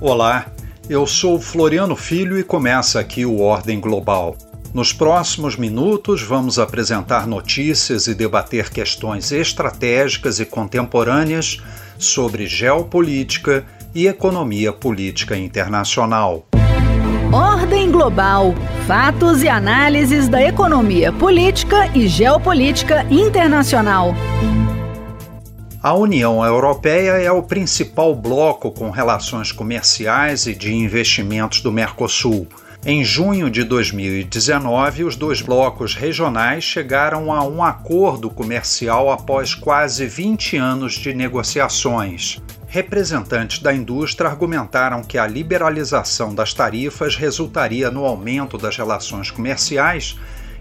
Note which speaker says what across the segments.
Speaker 1: Olá, eu sou Floriano Filho e começa aqui o Ordem Global. Nos próximos minutos, vamos apresentar notícias e debater questões estratégicas e contemporâneas sobre geopolítica e economia política internacional.
Speaker 2: Ordem Global Fatos e análises da economia política e geopolítica internacional.
Speaker 1: A União Europeia é o principal bloco com relações comerciais e de investimentos do Mercosul. Em junho de 2019, os dois blocos regionais chegaram a um acordo comercial após quase 20 anos de negociações. Representantes da indústria argumentaram que a liberalização das tarifas resultaria no aumento das relações comerciais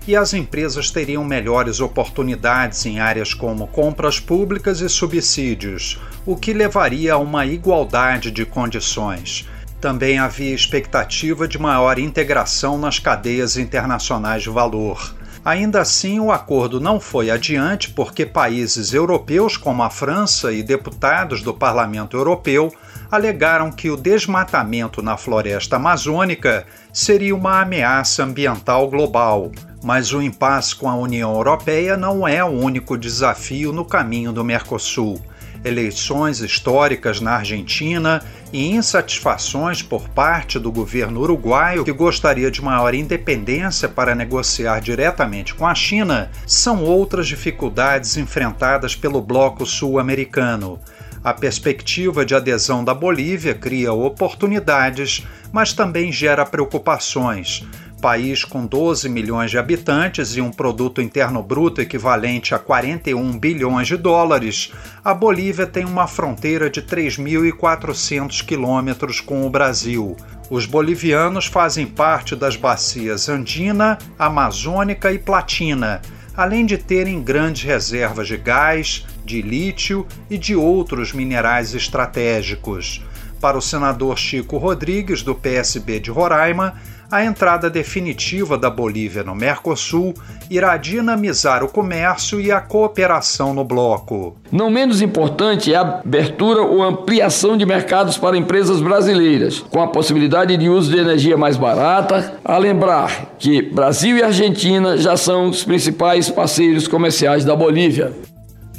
Speaker 1: e as empresas teriam melhores oportunidades em áreas como compras públicas e subsídios, o que levaria a uma igualdade de condições. Também havia expectativa de maior integração nas cadeias internacionais de valor. Ainda assim, o acordo não foi adiante porque países europeus, como a França e deputados do Parlamento Europeu, alegaram que o desmatamento na floresta amazônica seria uma ameaça ambiental global. Mas o impasse com a União Europeia não é o único desafio no caminho do Mercosul. Eleições históricas na Argentina e insatisfações por parte do governo uruguaio, que gostaria de maior independência para negociar diretamente com a China, são outras dificuldades enfrentadas pelo bloco sul-americano. A perspectiva de adesão da Bolívia cria oportunidades, mas também gera preocupações país com 12 milhões de habitantes e um produto interno bruto equivalente a 41 bilhões de dólares, a Bolívia tem uma fronteira de 3.400 quilômetros com o Brasil. Os bolivianos fazem parte das bacias Andina, Amazônica e Platina, além de terem grandes reservas de gás, de lítio e de outros minerais estratégicos. Para o senador Chico Rodrigues, do PSB de Roraima, a entrada definitiva da Bolívia no Mercosul irá dinamizar o comércio e a cooperação no bloco.
Speaker 3: Não menos importante é a abertura ou ampliação de mercados para empresas brasileiras, com a possibilidade de uso de energia mais barata. A lembrar que Brasil e Argentina já são os principais parceiros comerciais da Bolívia.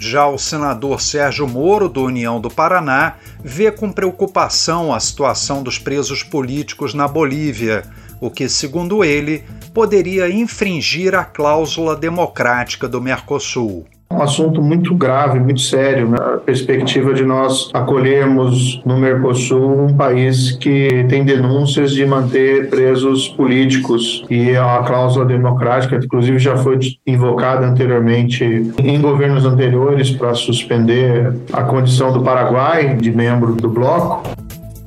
Speaker 1: Já o senador Sérgio Moro, do União do Paraná, vê com preocupação a situação dos presos políticos na Bolívia, o que, segundo ele, poderia infringir a cláusula democrática do Mercosul
Speaker 4: um assunto muito grave, muito sério, na né? perspectiva de nós acolhermos no Mercosul um país que tem denúncias de manter presos políticos e a cláusula democrática, inclusive já foi invocada anteriormente em governos anteriores para suspender a condição do Paraguai de membro do bloco.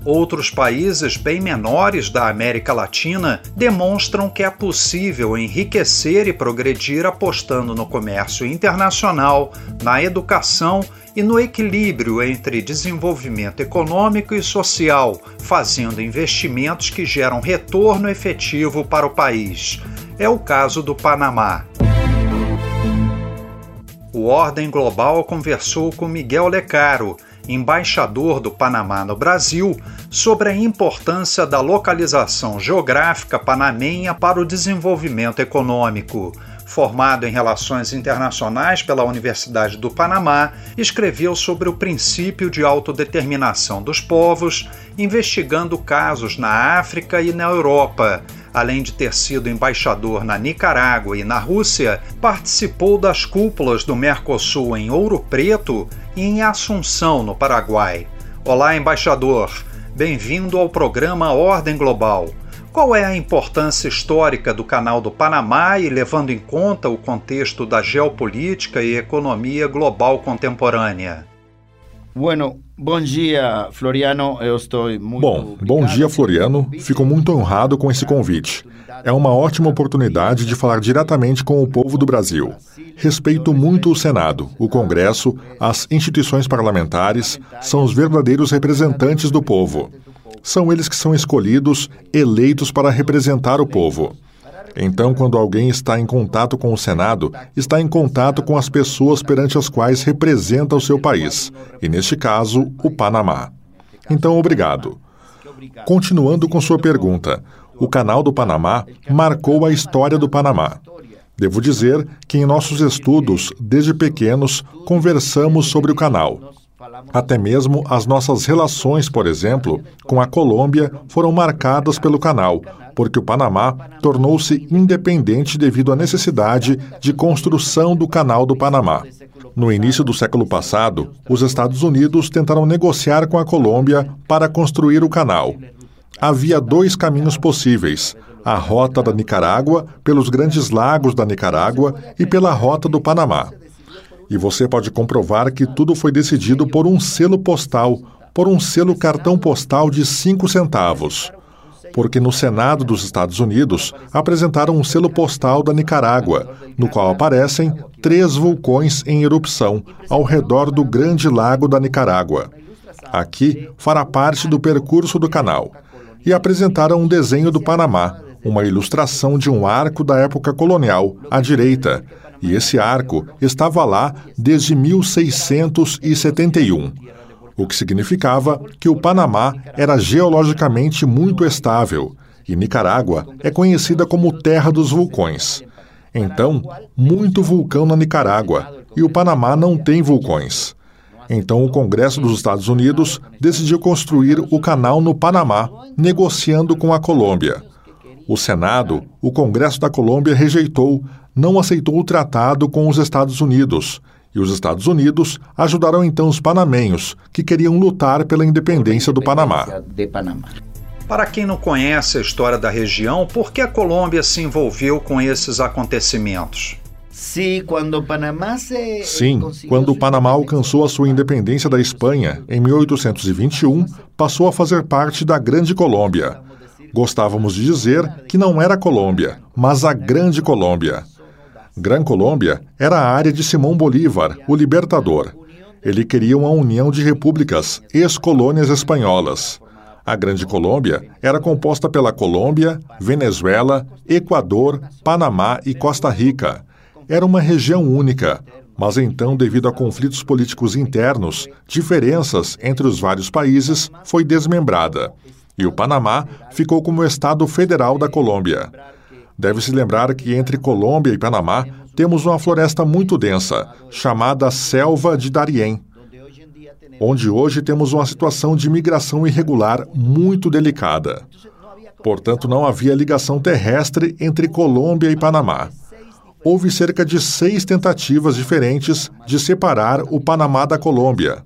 Speaker 1: Outros países bem menores da América Latina demonstram que é possível enriquecer e progredir apostando no comércio internacional, na educação e no equilíbrio entre desenvolvimento econômico e social, fazendo investimentos que geram retorno efetivo para o país. É o caso do Panamá. O Ordem Global conversou com Miguel Lecaro embaixador do Panamá no Brasil, sobre a importância da localização geográfica panamenha para o desenvolvimento econômico. Formado em Relações Internacionais pela Universidade do Panamá, escreveu sobre o princípio de autodeterminação dos povos, investigando casos na África e na Europa Além de ter sido embaixador na Nicarágua e na Rússia, participou das cúpulas do Mercosul em Ouro Preto e em Assunção, no Paraguai. Olá, embaixador. Bem-vindo ao programa Ordem Global. Qual é a importância histórica do Canal do Panamá e levando em conta o contexto da geopolítica e economia global contemporânea?
Speaker 5: Bueno, bom dia, Floriano. Eu estou muito
Speaker 6: Bom, bom dia, Floriano. Fico muito honrado com esse convite. É uma ótima oportunidade de falar diretamente com o povo do Brasil. Respeito muito o Senado, o Congresso, as instituições parlamentares, são os verdadeiros representantes do povo. São eles que são escolhidos, eleitos para representar o povo. Então, quando alguém está em contato com o Senado, está em contato com as pessoas perante as quais representa o seu país, e neste caso, o Panamá. Então, obrigado. Continuando com sua pergunta, o Canal do Panamá marcou a história do Panamá. Devo dizer que em nossos estudos, desde pequenos, conversamos sobre o canal. Até mesmo as nossas relações, por exemplo, com a Colômbia foram marcadas pelo canal, porque o Panamá tornou-se independente devido à necessidade de construção do Canal do Panamá. No início do século passado, os Estados Unidos tentaram negociar com a Colômbia para construir o canal. Havia dois caminhos possíveis: a rota da Nicarágua, pelos grandes lagos da Nicarágua e pela rota do Panamá. E você pode comprovar que tudo foi decidido por um selo postal, por um selo cartão postal de cinco centavos. Porque no Senado dos Estados Unidos apresentaram um selo postal da Nicarágua, no qual aparecem três vulcões em erupção ao redor do Grande Lago da Nicarágua. Aqui fará parte do percurso do canal. E apresentaram um desenho do Panamá, uma ilustração de um arco da época colonial, à direita, e esse arco estava lá desde 1671, o que significava que o Panamá era geologicamente muito estável e Nicarágua é conhecida como Terra dos Vulcões. Então, muito vulcão na Nicarágua e o Panamá não tem vulcões. Então, o Congresso dos Estados Unidos decidiu construir o canal no Panamá, negociando com a Colômbia. O Senado, o Congresso da Colômbia rejeitou, não aceitou o tratado com os Estados Unidos. E os Estados Unidos ajudaram então os panamenhos, que queriam lutar pela independência do Panamá.
Speaker 1: Para quem não conhece a história da região, por que a Colômbia se envolveu com esses acontecimentos?
Speaker 6: Sim, quando o Panamá alcançou a sua independência da Espanha, em 1821, passou a fazer parte da Grande Colômbia. Gostávamos de dizer que não era Colômbia, mas a Grande Colômbia. Gran Colômbia era a área de Simão Bolívar, o libertador. Ele queria uma união de repúblicas, ex-colônias espanholas. A Grande Colômbia era composta pela Colômbia, Venezuela, Equador, Panamá e Costa Rica. Era uma região única, mas então, devido a conflitos políticos internos, diferenças entre os vários países, foi desmembrada e o Panamá ficou como Estado federal da Colômbia. Deve-se lembrar que entre Colômbia e Panamá temos uma floresta muito densa, chamada Selva de Darién, onde hoje temos uma situação de migração irregular muito delicada. Portanto, não havia ligação terrestre entre Colômbia e Panamá. Houve cerca de seis tentativas diferentes de separar o Panamá da Colômbia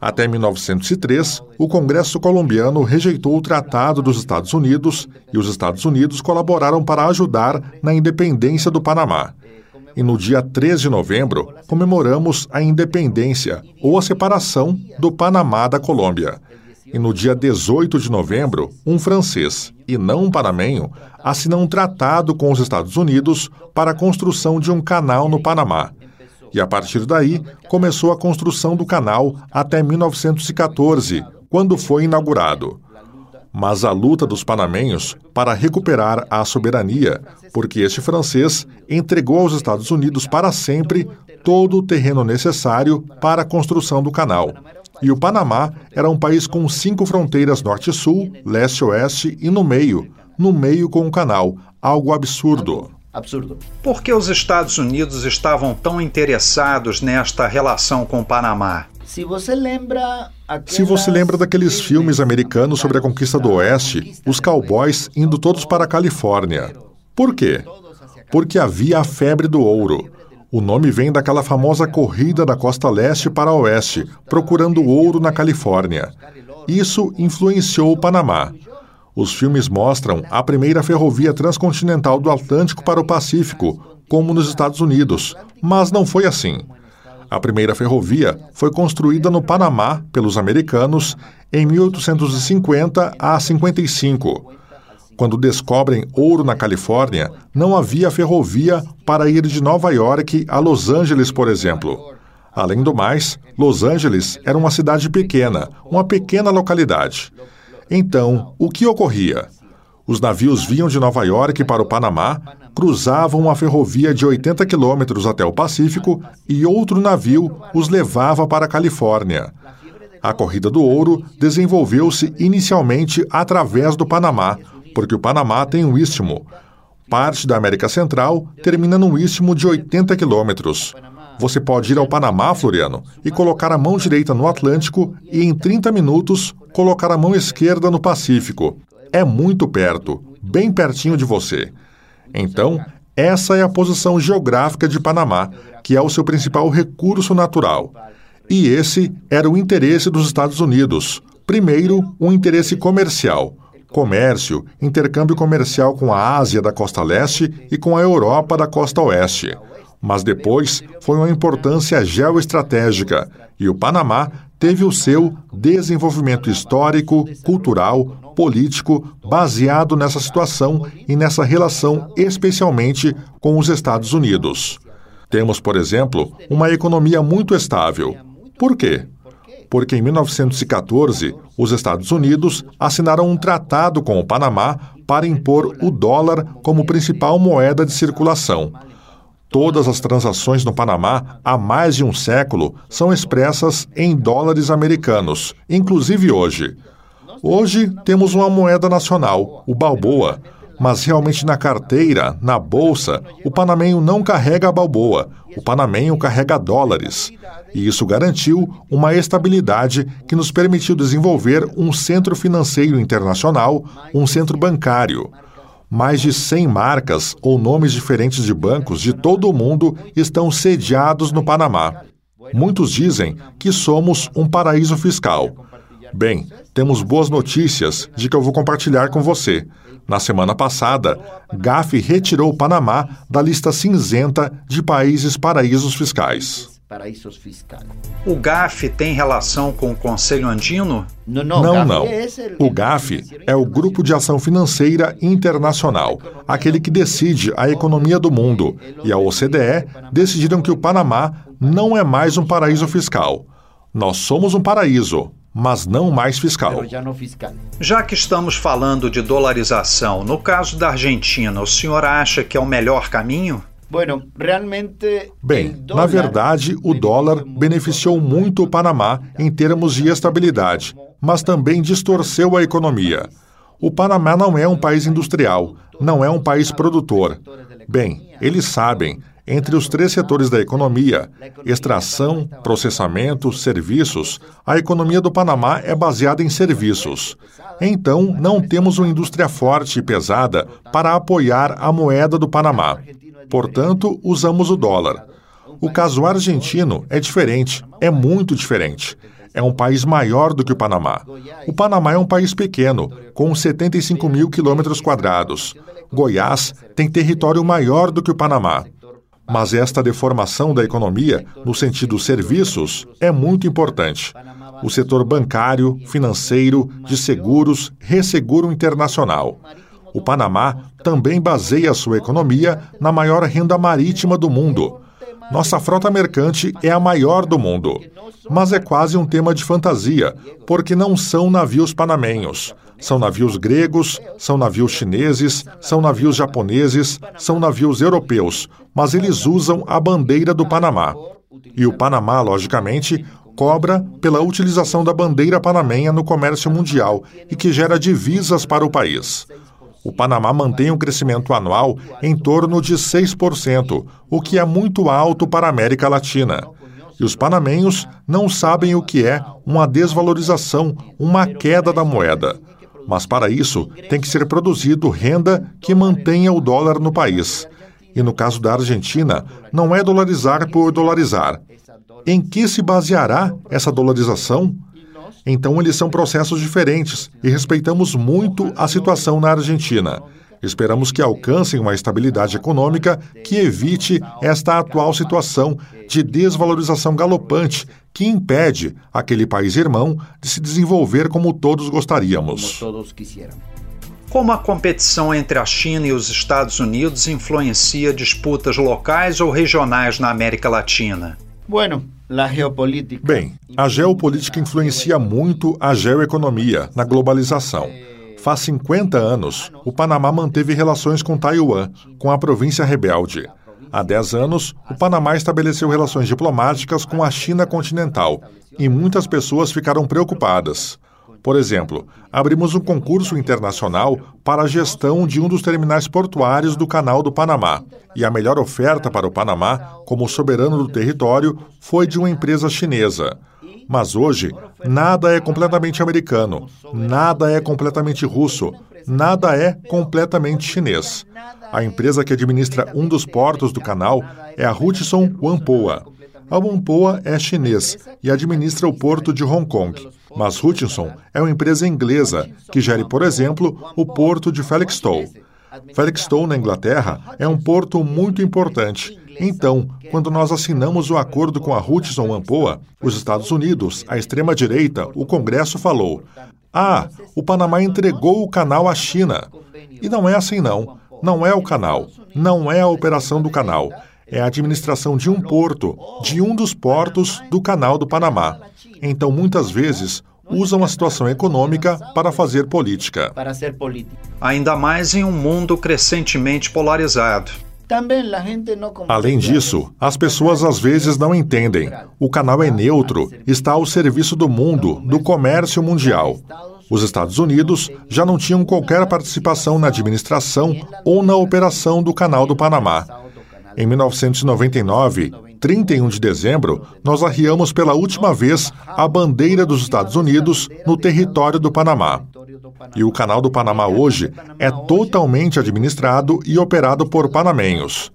Speaker 6: até 1903, o Congresso colombiano rejeitou o Tratado dos Estados Unidos e os Estados Unidos colaboraram para ajudar na independência do Panamá. E no dia 3 de novembro, comemoramos a independência ou a separação do Panamá da Colômbia. E no dia 18 de novembro, um francês, e não um panamenho, assina um tratado com os Estados Unidos para a construção de um canal no Panamá, e a partir daí começou a construção do canal até 1914, quando foi inaugurado. Mas a luta dos panamenhos para recuperar a soberania, porque este francês entregou aos Estados Unidos para sempre todo o terreno necessário para a construção do canal. E o Panamá era um país com cinco fronteiras norte-sul, leste-oeste e no meio, no meio com o canal, algo absurdo
Speaker 1: absurdo. Por que os Estados Unidos estavam tão interessados nesta relação com o Panamá?
Speaker 6: Se você lembra se você lembra daqueles filmes americanos sobre a conquista do Oeste, os cowboys indo todos para a Califórnia. Por quê? Porque havia a febre do ouro. O nome vem daquela famosa corrida da costa leste para oeste, procurando ouro na Califórnia. Isso influenciou o Panamá. Os filmes mostram a primeira ferrovia transcontinental do Atlântico para o Pacífico, como nos Estados Unidos, mas não foi assim. A primeira ferrovia foi construída no Panamá pelos americanos em 1850 a 55. Quando descobrem ouro na Califórnia, não havia ferrovia para ir de Nova York a Los Angeles, por exemplo. Além do mais, Los Angeles era uma cidade pequena, uma pequena localidade. Então, o que ocorria? Os navios vinham de Nova York para o Panamá, cruzavam uma ferrovia de 80 quilômetros até o Pacífico e outro navio os levava para a Califórnia. A corrida do ouro desenvolveu-se inicialmente através do Panamá, porque o Panamá tem um istmo. Parte da América Central termina num istmo de 80 quilômetros. Você pode ir ao Panamá, Floriano, e colocar a mão direita no Atlântico e, em 30 minutos, colocar a mão esquerda no Pacífico. É muito perto, bem pertinho de você. Então, essa é a posição geográfica de Panamá, que é o seu principal recurso natural. E esse era o interesse dos Estados Unidos. Primeiro, um interesse comercial. Comércio, intercâmbio comercial com a Ásia da costa leste e com a Europa da costa oeste mas depois foi uma importância geoestratégica e o Panamá teve o seu desenvolvimento histórico, cultural, político baseado nessa situação e nessa relação, especialmente com os Estados Unidos. Temos, por exemplo, uma economia muito estável. Por quê? Porque em 1914, os Estados Unidos assinaram um tratado com o Panamá para impor o dólar como principal moeda de circulação. Todas as transações no Panamá há mais de um século são expressas em dólares americanos, inclusive hoje. Hoje temos uma moeda nacional, o Balboa, mas realmente na carteira, na bolsa, o panamenho não carrega balboa, o panamenho carrega dólares. E isso garantiu uma estabilidade que nos permitiu desenvolver um centro financeiro internacional, um centro bancário. Mais de 100 marcas ou nomes diferentes de bancos de todo o mundo estão sediados no Panamá. Muitos dizem que somos um paraíso fiscal. Bem, temos boas notícias de que eu vou compartilhar com você. Na semana passada, GAF retirou o Panamá da lista cinzenta de países paraísos fiscais
Speaker 1: paraísos fiscais. O GAF tem relação com o Conselho Andino?
Speaker 6: Não, não. não. O GAF é o Grupo de Ação Financeira Internacional, aquele que decide a economia do mundo, e a OCDE decidiram que o Panamá não é mais um paraíso fiscal. Nós somos um paraíso, mas não mais fiscal.
Speaker 1: Já que estamos falando de dolarização, no caso da Argentina, o senhor acha que é o melhor caminho?
Speaker 6: Bem, na verdade, o dólar beneficiou muito o Panamá em termos de estabilidade, mas também distorceu a economia. O Panamá não é um país industrial, não é um país produtor. Bem, eles sabem, entre os três setores da economia, extração, processamento, serviços, a economia do Panamá é baseada em serviços. Então, não temos uma indústria forte e pesada para apoiar a moeda do Panamá. Portanto, usamos o dólar. O caso argentino é diferente, é muito diferente. É um país maior do que o Panamá. O Panamá é um país pequeno, com 75 mil quilômetros quadrados. Goiás tem território maior do que o Panamá. Mas esta deformação da economia, no sentido serviços, é muito importante. O setor bancário, financeiro, de seguros, resseguro internacional. O Panamá também baseia sua economia na maior renda marítima do mundo. Nossa frota mercante é a maior do mundo. Mas é quase um tema de fantasia, porque não são navios panamenhos. São navios gregos, são navios chineses, são navios japoneses, são navios europeus, mas eles usam a bandeira do Panamá. E o Panamá, logicamente, cobra pela utilização da bandeira panamenha no comércio mundial e que gera divisas para o país o Panamá mantém um crescimento anual em torno de 6%, o que é muito alto para a América Latina. E os panamenhos não sabem o que é uma desvalorização, uma queda da moeda. Mas para isso, tem que ser produzido renda que mantenha o dólar no país. E no caso da Argentina, não é dolarizar por dolarizar. Em que se baseará essa dolarização? Então, eles são processos diferentes e respeitamos muito a situação na Argentina. Esperamos que alcancem uma estabilidade econômica que evite esta atual situação de desvalorização galopante que impede aquele país irmão de se desenvolver como todos gostaríamos.
Speaker 1: Como a competição entre a China e os Estados Unidos influencia disputas locais ou regionais na América Latina?
Speaker 6: Bueno, Bem, a geopolítica influencia muito a geoeconomia na globalização. Faz 50 anos, o Panamá manteve relações com Taiwan, com a província rebelde. Há 10 anos, o Panamá estabeleceu relações diplomáticas com a China continental e muitas pessoas ficaram preocupadas. Por exemplo, abrimos um concurso internacional para a gestão de um dos terminais portuários do Canal do Panamá. E a melhor oferta para o Panamá, como soberano do território, foi de uma empresa chinesa. Mas hoje, nada é completamente americano, nada é completamente russo, nada é completamente chinês. A empresa que administra um dos portos do canal é a Hutchison Whampoa. A Whampoa é chinês e administra o porto de Hong Kong. Mas Hutchinson é uma empresa inglesa que gere, por exemplo, o porto de Felixstowe. Felixstowe, na Inglaterra, é um porto muito importante. Então, quando nós assinamos o acordo com a Hutchinson Whampoa, os Estados Unidos, a extrema-direita, o Congresso falou: Ah, o Panamá entregou o canal à China. E não é assim, não. Não é o canal. Não é a operação do canal. É a administração de um porto, de um dos portos do Canal do Panamá. Então, muitas vezes, usam a situação econômica para fazer política.
Speaker 1: Ainda mais em um mundo crescentemente polarizado.
Speaker 6: Além disso, as pessoas às vezes não entendem. O canal é neutro, está ao serviço do mundo, do comércio mundial. Os Estados Unidos já não tinham qualquer participação na administração ou na operação do Canal do Panamá. Em 1999, 31 de dezembro, nós arriamos pela última vez a bandeira dos Estados Unidos no território do Panamá. E o Canal do Panamá hoje é totalmente administrado e operado por panamenhos.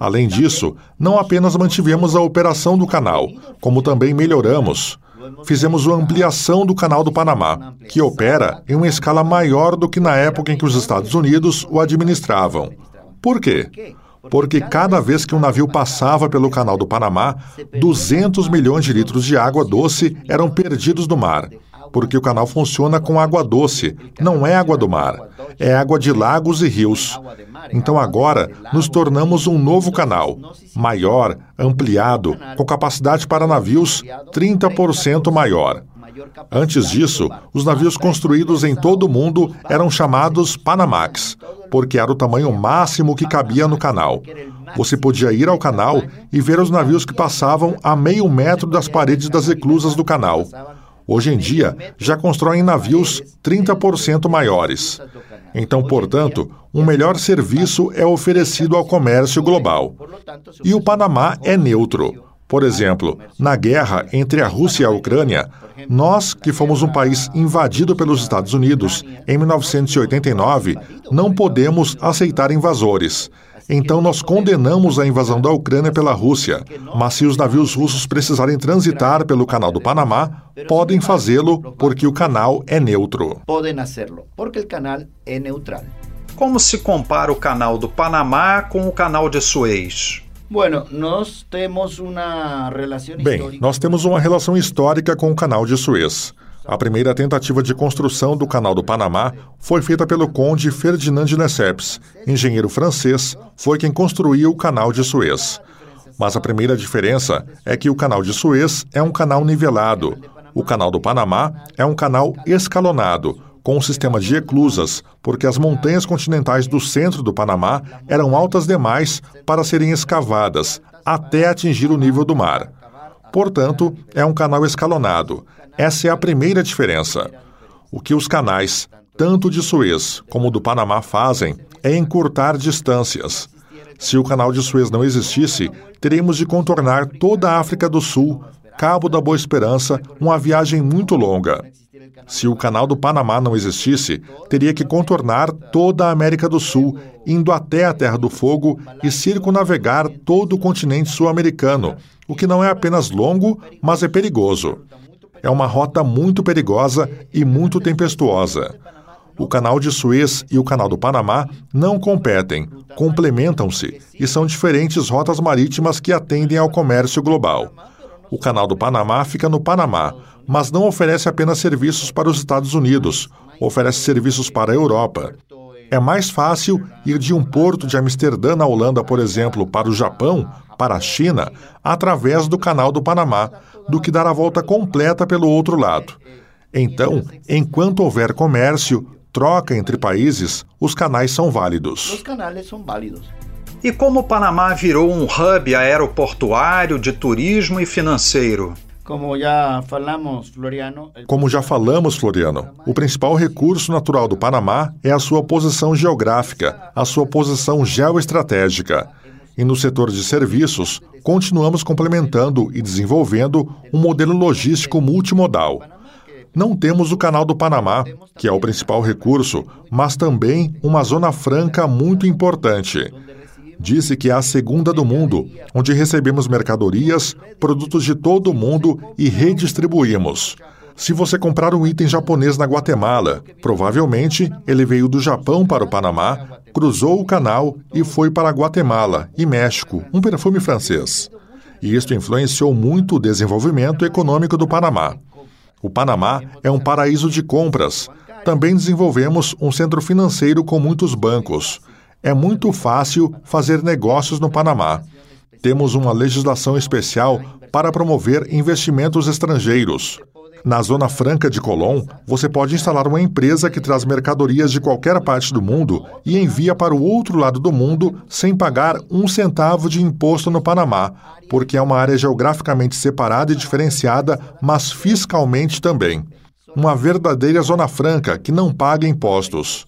Speaker 6: Além disso, não apenas mantivemos a operação do canal, como também melhoramos. Fizemos uma ampliação do Canal do Panamá, que opera em uma escala maior do que na época em que os Estados Unidos o administravam. Por quê? Porque cada vez que um navio passava pelo Canal do Panamá, 200 milhões de litros de água doce eram perdidos no mar. Porque o canal funciona com água doce, não é água do mar, é água de lagos e rios. Então agora nos tornamos um novo canal, maior, ampliado, com capacidade para navios 30% maior. Antes disso, os navios construídos em todo o mundo eram chamados Panamax, porque era o tamanho máximo que cabia no canal. Você podia ir ao canal e ver os navios que passavam a meio metro das paredes das eclusas do canal. Hoje em dia, já constroem navios 30% maiores. Então, portanto, um melhor serviço é oferecido ao comércio global. E o Panamá é neutro. Por exemplo, na guerra entre a Rússia e a Ucrânia, nós, que fomos um país invadido pelos Estados Unidos em 1989, não podemos aceitar invasores. Então, nós condenamos a invasão da Ucrânia pela Rússia. Mas se os navios russos precisarem transitar pelo canal do Panamá, podem fazê-lo porque o canal é neutro.
Speaker 1: Podem fazê-lo porque o canal é neutral. Como se compara o canal do Panamá com o canal de Suez?
Speaker 6: Bem, nós temos uma relação histórica com o Canal de Suez. A primeira tentativa de construção do Canal do Panamá foi feita pelo conde Ferdinand de Lesseps, engenheiro francês, foi quem construiu o Canal de Suez. Mas a primeira diferença é que o Canal de Suez é um canal nivelado. O Canal do Panamá é um canal escalonado, com um sistema de eclusas, porque as montanhas continentais do centro do Panamá eram altas demais para serem escavadas até atingir o nível do mar. Portanto, é um canal escalonado. Essa é a primeira diferença. O que os canais, tanto de Suez como do Panamá, fazem é encurtar distâncias. Se o canal de Suez não existisse, teríamos de contornar toda a África do Sul, Cabo da Boa Esperança, uma viagem muito longa. Se o Canal do Panamá não existisse, teria que contornar toda a América do Sul, indo até a Terra do Fogo e circunavegar todo o continente sul-americano, o que não é apenas longo, mas é perigoso. É uma rota muito perigosa e muito tempestuosa. O Canal de Suez e o Canal do Panamá não competem, complementam-se e são diferentes rotas marítimas que atendem ao comércio global. O Canal do Panamá fica no Panamá, mas não oferece apenas serviços para os Estados Unidos, oferece serviços para a Europa. É mais fácil ir de um porto de Amsterdã, na Holanda, por exemplo, para o Japão, para a China, através do Canal do Panamá, do que dar a volta completa pelo outro lado. Então, enquanto houver comércio, troca entre países,
Speaker 1: os canais são válidos. E como o Panamá virou um hub aeroportuário de turismo e financeiro?
Speaker 6: Como já falamos, Floriano. Como já falamos, Floriano, o principal recurso natural do Panamá é a sua posição geográfica, a sua posição geoestratégica. E no setor de serviços, continuamos complementando e desenvolvendo um modelo logístico multimodal. Não temos o Canal do Panamá, que é o principal recurso, mas também uma zona franca muito importante disse que é a segunda do mundo, onde recebemos mercadorias, produtos de todo o mundo e redistribuímos. Se você comprar um item japonês na Guatemala, provavelmente ele veio do Japão para o Panamá, cruzou o canal e foi para Guatemala e México, um perfume francês. E isto influenciou muito o desenvolvimento econômico do Panamá. O Panamá é um paraíso de compras. Também desenvolvemos um centro financeiro com muitos bancos. É muito fácil fazer negócios no Panamá. Temos uma legislação especial para promover investimentos estrangeiros. Na Zona Franca de Colón, você pode instalar uma empresa que traz mercadorias de qualquer parte do mundo e envia para o outro lado do mundo sem pagar um centavo de imposto no Panamá, porque é uma área geograficamente separada e diferenciada, mas fiscalmente também. Uma verdadeira Zona Franca que não paga impostos.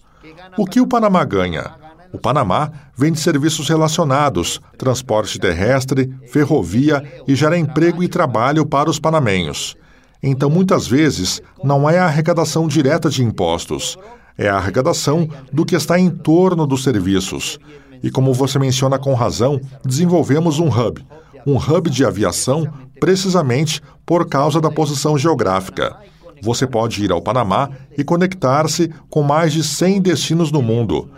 Speaker 6: O que o Panamá ganha? O Panamá vende serviços relacionados, transporte terrestre, ferrovia e gera emprego e trabalho para os panamenhos. Então, muitas vezes, não é a arrecadação direta de impostos, é a arrecadação do que está em torno dos serviços. E como você menciona com razão, desenvolvemos um hub, um hub de aviação, precisamente por causa da posição geográfica. Você pode ir ao Panamá e conectar-se com mais de 100 destinos no mundo.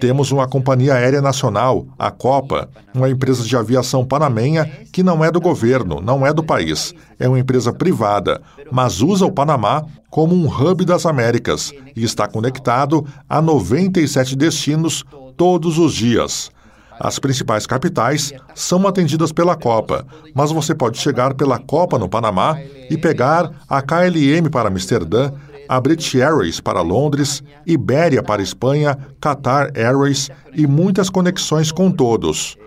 Speaker 6: Temos uma companhia aérea nacional, a Copa, uma empresa de aviação panamenha que não é do governo, não é do país. É uma empresa privada, mas usa o Panamá como um hub das Américas e está conectado a 97 destinos todos os dias. As principais capitais são atendidas pela Copa, mas você pode chegar pela Copa no Panamá e pegar a KLM para Amsterdã a British Airways para Londres, Ibéria para Espanha, Qatar Airways e muitas conexões com todos.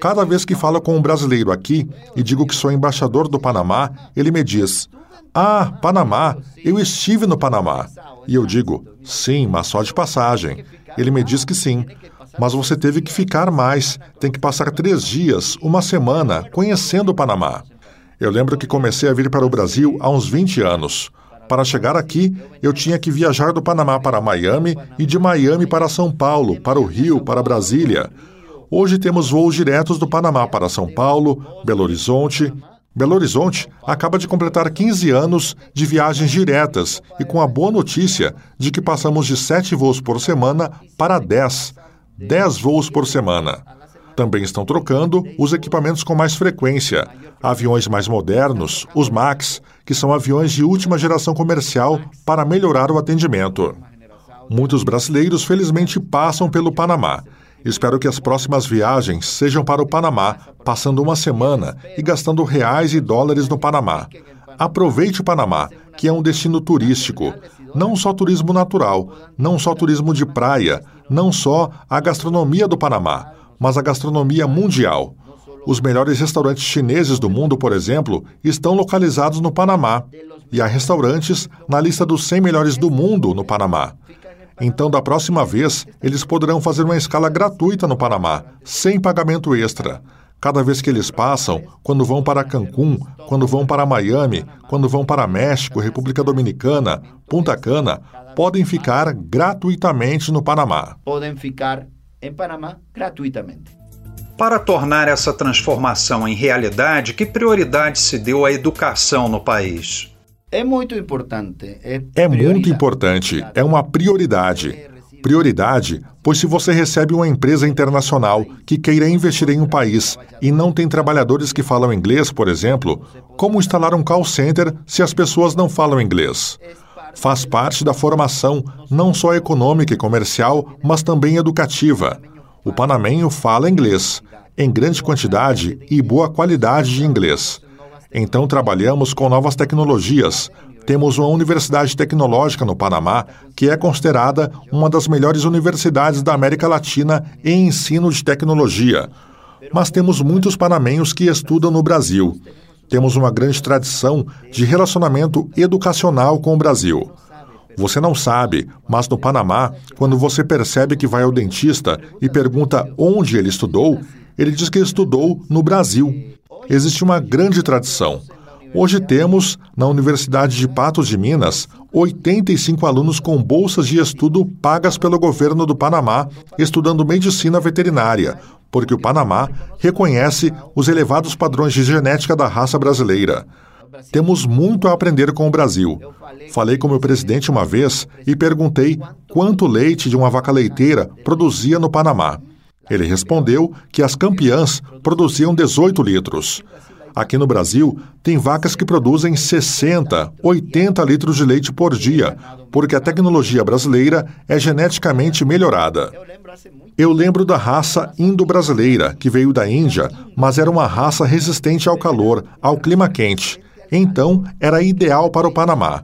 Speaker 6: Cada vez que falo com um brasileiro aqui e digo que sou embaixador do Panamá, ele me diz: Ah, Panamá, eu estive no Panamá. E eu digo: Sim, mas só de passagem. Ele me diz que sim. Mas você teve que ficar mais, tem que passar três dias, uma semana, conhecendo o Panamá. Eu lembro que comecei a vir para o Brasil há uns 20 anos. Para chegar aqui, eu tinha que viajar do Panamá para Miami e de Miami para São Paulo, para o Rio, para Brasília. Hoje temos voos diretos do Panamá para São Paulo, Belo Horizonte. Belo Horizonte acaba de completar 15 anos de viagens diretas e com a boa notícia de que passamos de 7 voos por semana para 10. 10 voos por semana. Também estão trocando os equipamentos com mais frequência. Aviões mais modernos, os MAX, que são aviões de última geração comercial para melhorar o atendimento. Muitos brasileiros, felizmente, passam pelo Panamá. Espero que as próximas viagens sejam para o Panamá, passando uma semana e gastando reais e dólares no Panamá. Aproveite o Panamá, que é um destino turístico. Não só turismo natural, não só turismo de praia, não só a gastronomia do Panamá mas a gastronomia mundial. Os melhores restaurantes chineses do mundo, por exemplo, estão localizados no Panamá. E há restaurantes na lista dos 100 melhores do mundo no Panamá. Então, da próxima vez, eles poderão fazer uma escala gratuita no Panamá, sem pagamento extra. Cada vez que eles passam, quando vão para Cancún, quando vão para Miami, quando vão para México, República Dominicana, Punta Cana, podem ficar gratuitamente no Panamá.
Speaker 5: Podem ficar em Panamá gratuitamente.
Speaker 1: Para tornar essa transformação em realidade, que prioridade se deu à educação no país?
Speaker 5: É muito importante.
Speaker 6: É, é muito importante. É uma prioridade. Prioridade, pois se você recebe uma empresa internacional que queira investir em um país e não tem trabalhadores que falam inglês, por exemplo, como instalar um call center se as pessoas não falam inglês? Faz parte da formação não só econômica e comercial, mas também educativa. O panamenho fala inglês, em grande quantidade e boa qualidade de inglês. Então trabalhamos com novas tecnologias, Temos uma universidade tecnológica no Panamá, que é considerada uma das melhores universidades da América Latina em ensino de tecnologia. Mas temos muitos panamenhos que estudam no Brasil. Temos uma grande tradição de relacionamento educacional com o Brasil. Você não sabe, mas no Panamá, quando você percebe que vai ao dentista e pergunta onde ele estudou, ele diz que estudou no Brasil. Existe uma grande tradição. Hoje temos, na Universidade de Patos de Minas, 85 alunos com bolsas de estudo pagas pelo governo do Panamá, estudando medicina veterinária, porque o Panamá reconhece os elevados padrões de genética da raça brasileira. Temos muito a aprender com o Brasil. Falei com meu presidente uma vez e perguntei quanto leite de uma vaca leiteira produzia no Panamá. Ele respondeu que as campeãs produziam 18 litros. Aqui no Brasil, tem vacas que produzem 60, 80 litros de leite por dia, porque a tecnologia brasileira é geneticamente melhorada. Eu lembro da raça indo-brasileira, que veio da Índia, mas era uma raça resistente ao calor, ao clima quente. Então, era ideal para o Panamá.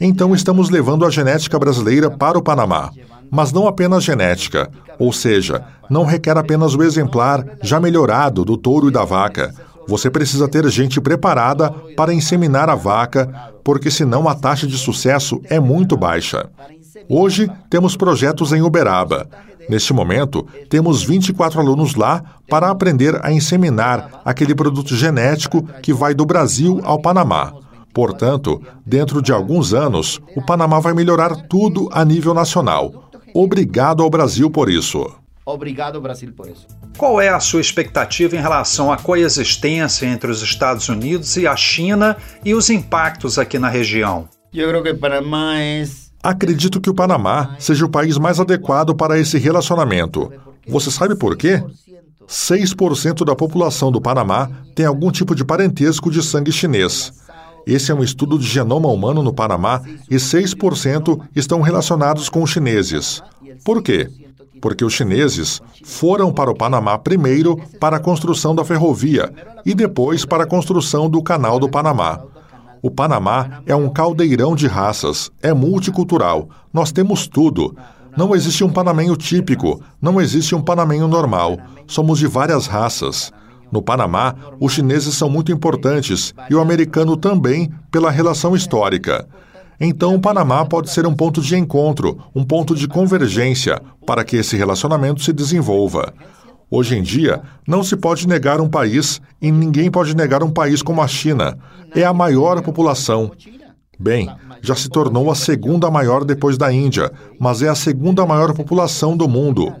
Speaker 6: Então, estamos levando a genética brasileira para o Panamá. Mas não apenas genética, ou seja, não requer apenas o exemplar já melhorado do touro e da vaca você precisa ter gente preparada para inseminar a vaca, porque senão a taxa de sucesso é muito baixa. Hoje temos projetos em Uberaba. Neste momento, temos 24 alunos lá para aprender a inseminar aquele produto genético que vai do Brasil ao Panamá. Portanto, dentro de alguns anos, o Panamá vai melhorar tudo a nível nacional. Obrigado ao Brasil por isso.
Speaker 5: Obrigado, Brasil, por isso.
Speaker 1: Qual é a sua expectativa em relação à coexistência entre os Estados Unidos e a China e os impactos aqui na região?
Speaker 5: Eu acho que Panamá é
Speaker 6: Acredito que o Panamá seja o país mais adequado para esse relacionamento. Você sabe por quê? 6% da população do Panamá tem algum tipo de parentesco de sangue chinês. Esse é um estudo de genoma humano no Panamá e 6% estão relacionados com os chineses. Por quê? Porque os chineses foram para o Panamá primeiro para a construção da ferrovia e depois para a construção do Canal do Panamá. O Panamá é um caldeirão de raças, é multicultural, nós temos tudo. Não existe um panamenho típico, não existe um panamenho normal, somos de várias raças. No Panamá, os chineses são muito importantes e o americano também pela relação histórica. Então, o Panamá pode ser um ponto de encontro, um ponto de convergência para que esse relacionamento se desenvolva. Hoje em dia, não se pode negar um país e ninguém pode negar um país como a China. É a maior população. Bem, já se tornou a segunda maior depois da Índia, mas é a segunda maior população do mundo.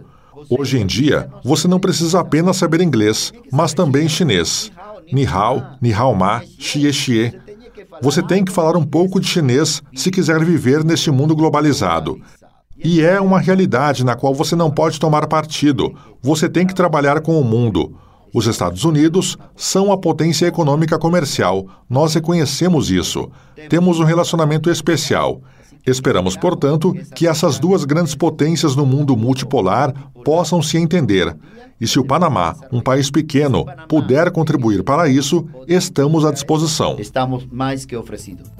Speaker 6: Hoje em dia, você não precisa apenas saber inglês, mas também chinês. Ni hao, ni hao ma, xie xie. Você tem que falar um pouco de chinês se quiser viver neste mundo globalizado. E é uma realidade na qual você não pode tomar partido. Você tem que trabalhar com o mundo. Os Estados Unidos são a potência econômica comercial. Nós reconhecemos isso. Temos um relacionamento especial. Esperamos, portanto, que essas duas grandes potências no mundo multipolar possam se entender. E se o Panamá, um país pequeno, puder contribuir para isso, estamos à disposição.
Speaker 5: Estamos mais que oferecidos.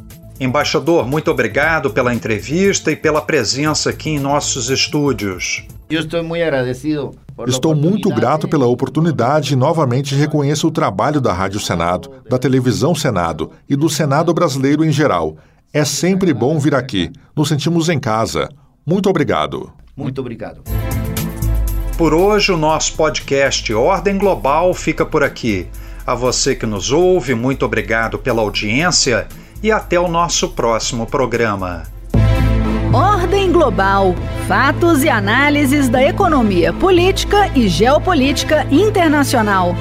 Speaker 1: Embaixador, muito obrigado pela entrevista e pela presença aqui em nossos estúdios.
Speaker 5: Eu estou muito agradecido.
Speaker 6: Estou muito grato pela oportunidade e novamente reconheço o trabalho da Rádio Senado, da Televisão Senado e do Senado brasileiro em geral. É sempre bom vir aqui. Nos sentimos em casa. Muito obrigado.
Speaker 5: Muito obrigado.
Speaker 1: Por hoje, o nosso podcast Ordem Global fica por aqui. A você que nos ouve, muito obrigado pela audiência e até o nosso próximo programa.
Speaker 2: Ordem Global Fatos e análises da economia política e geopolítica internacional.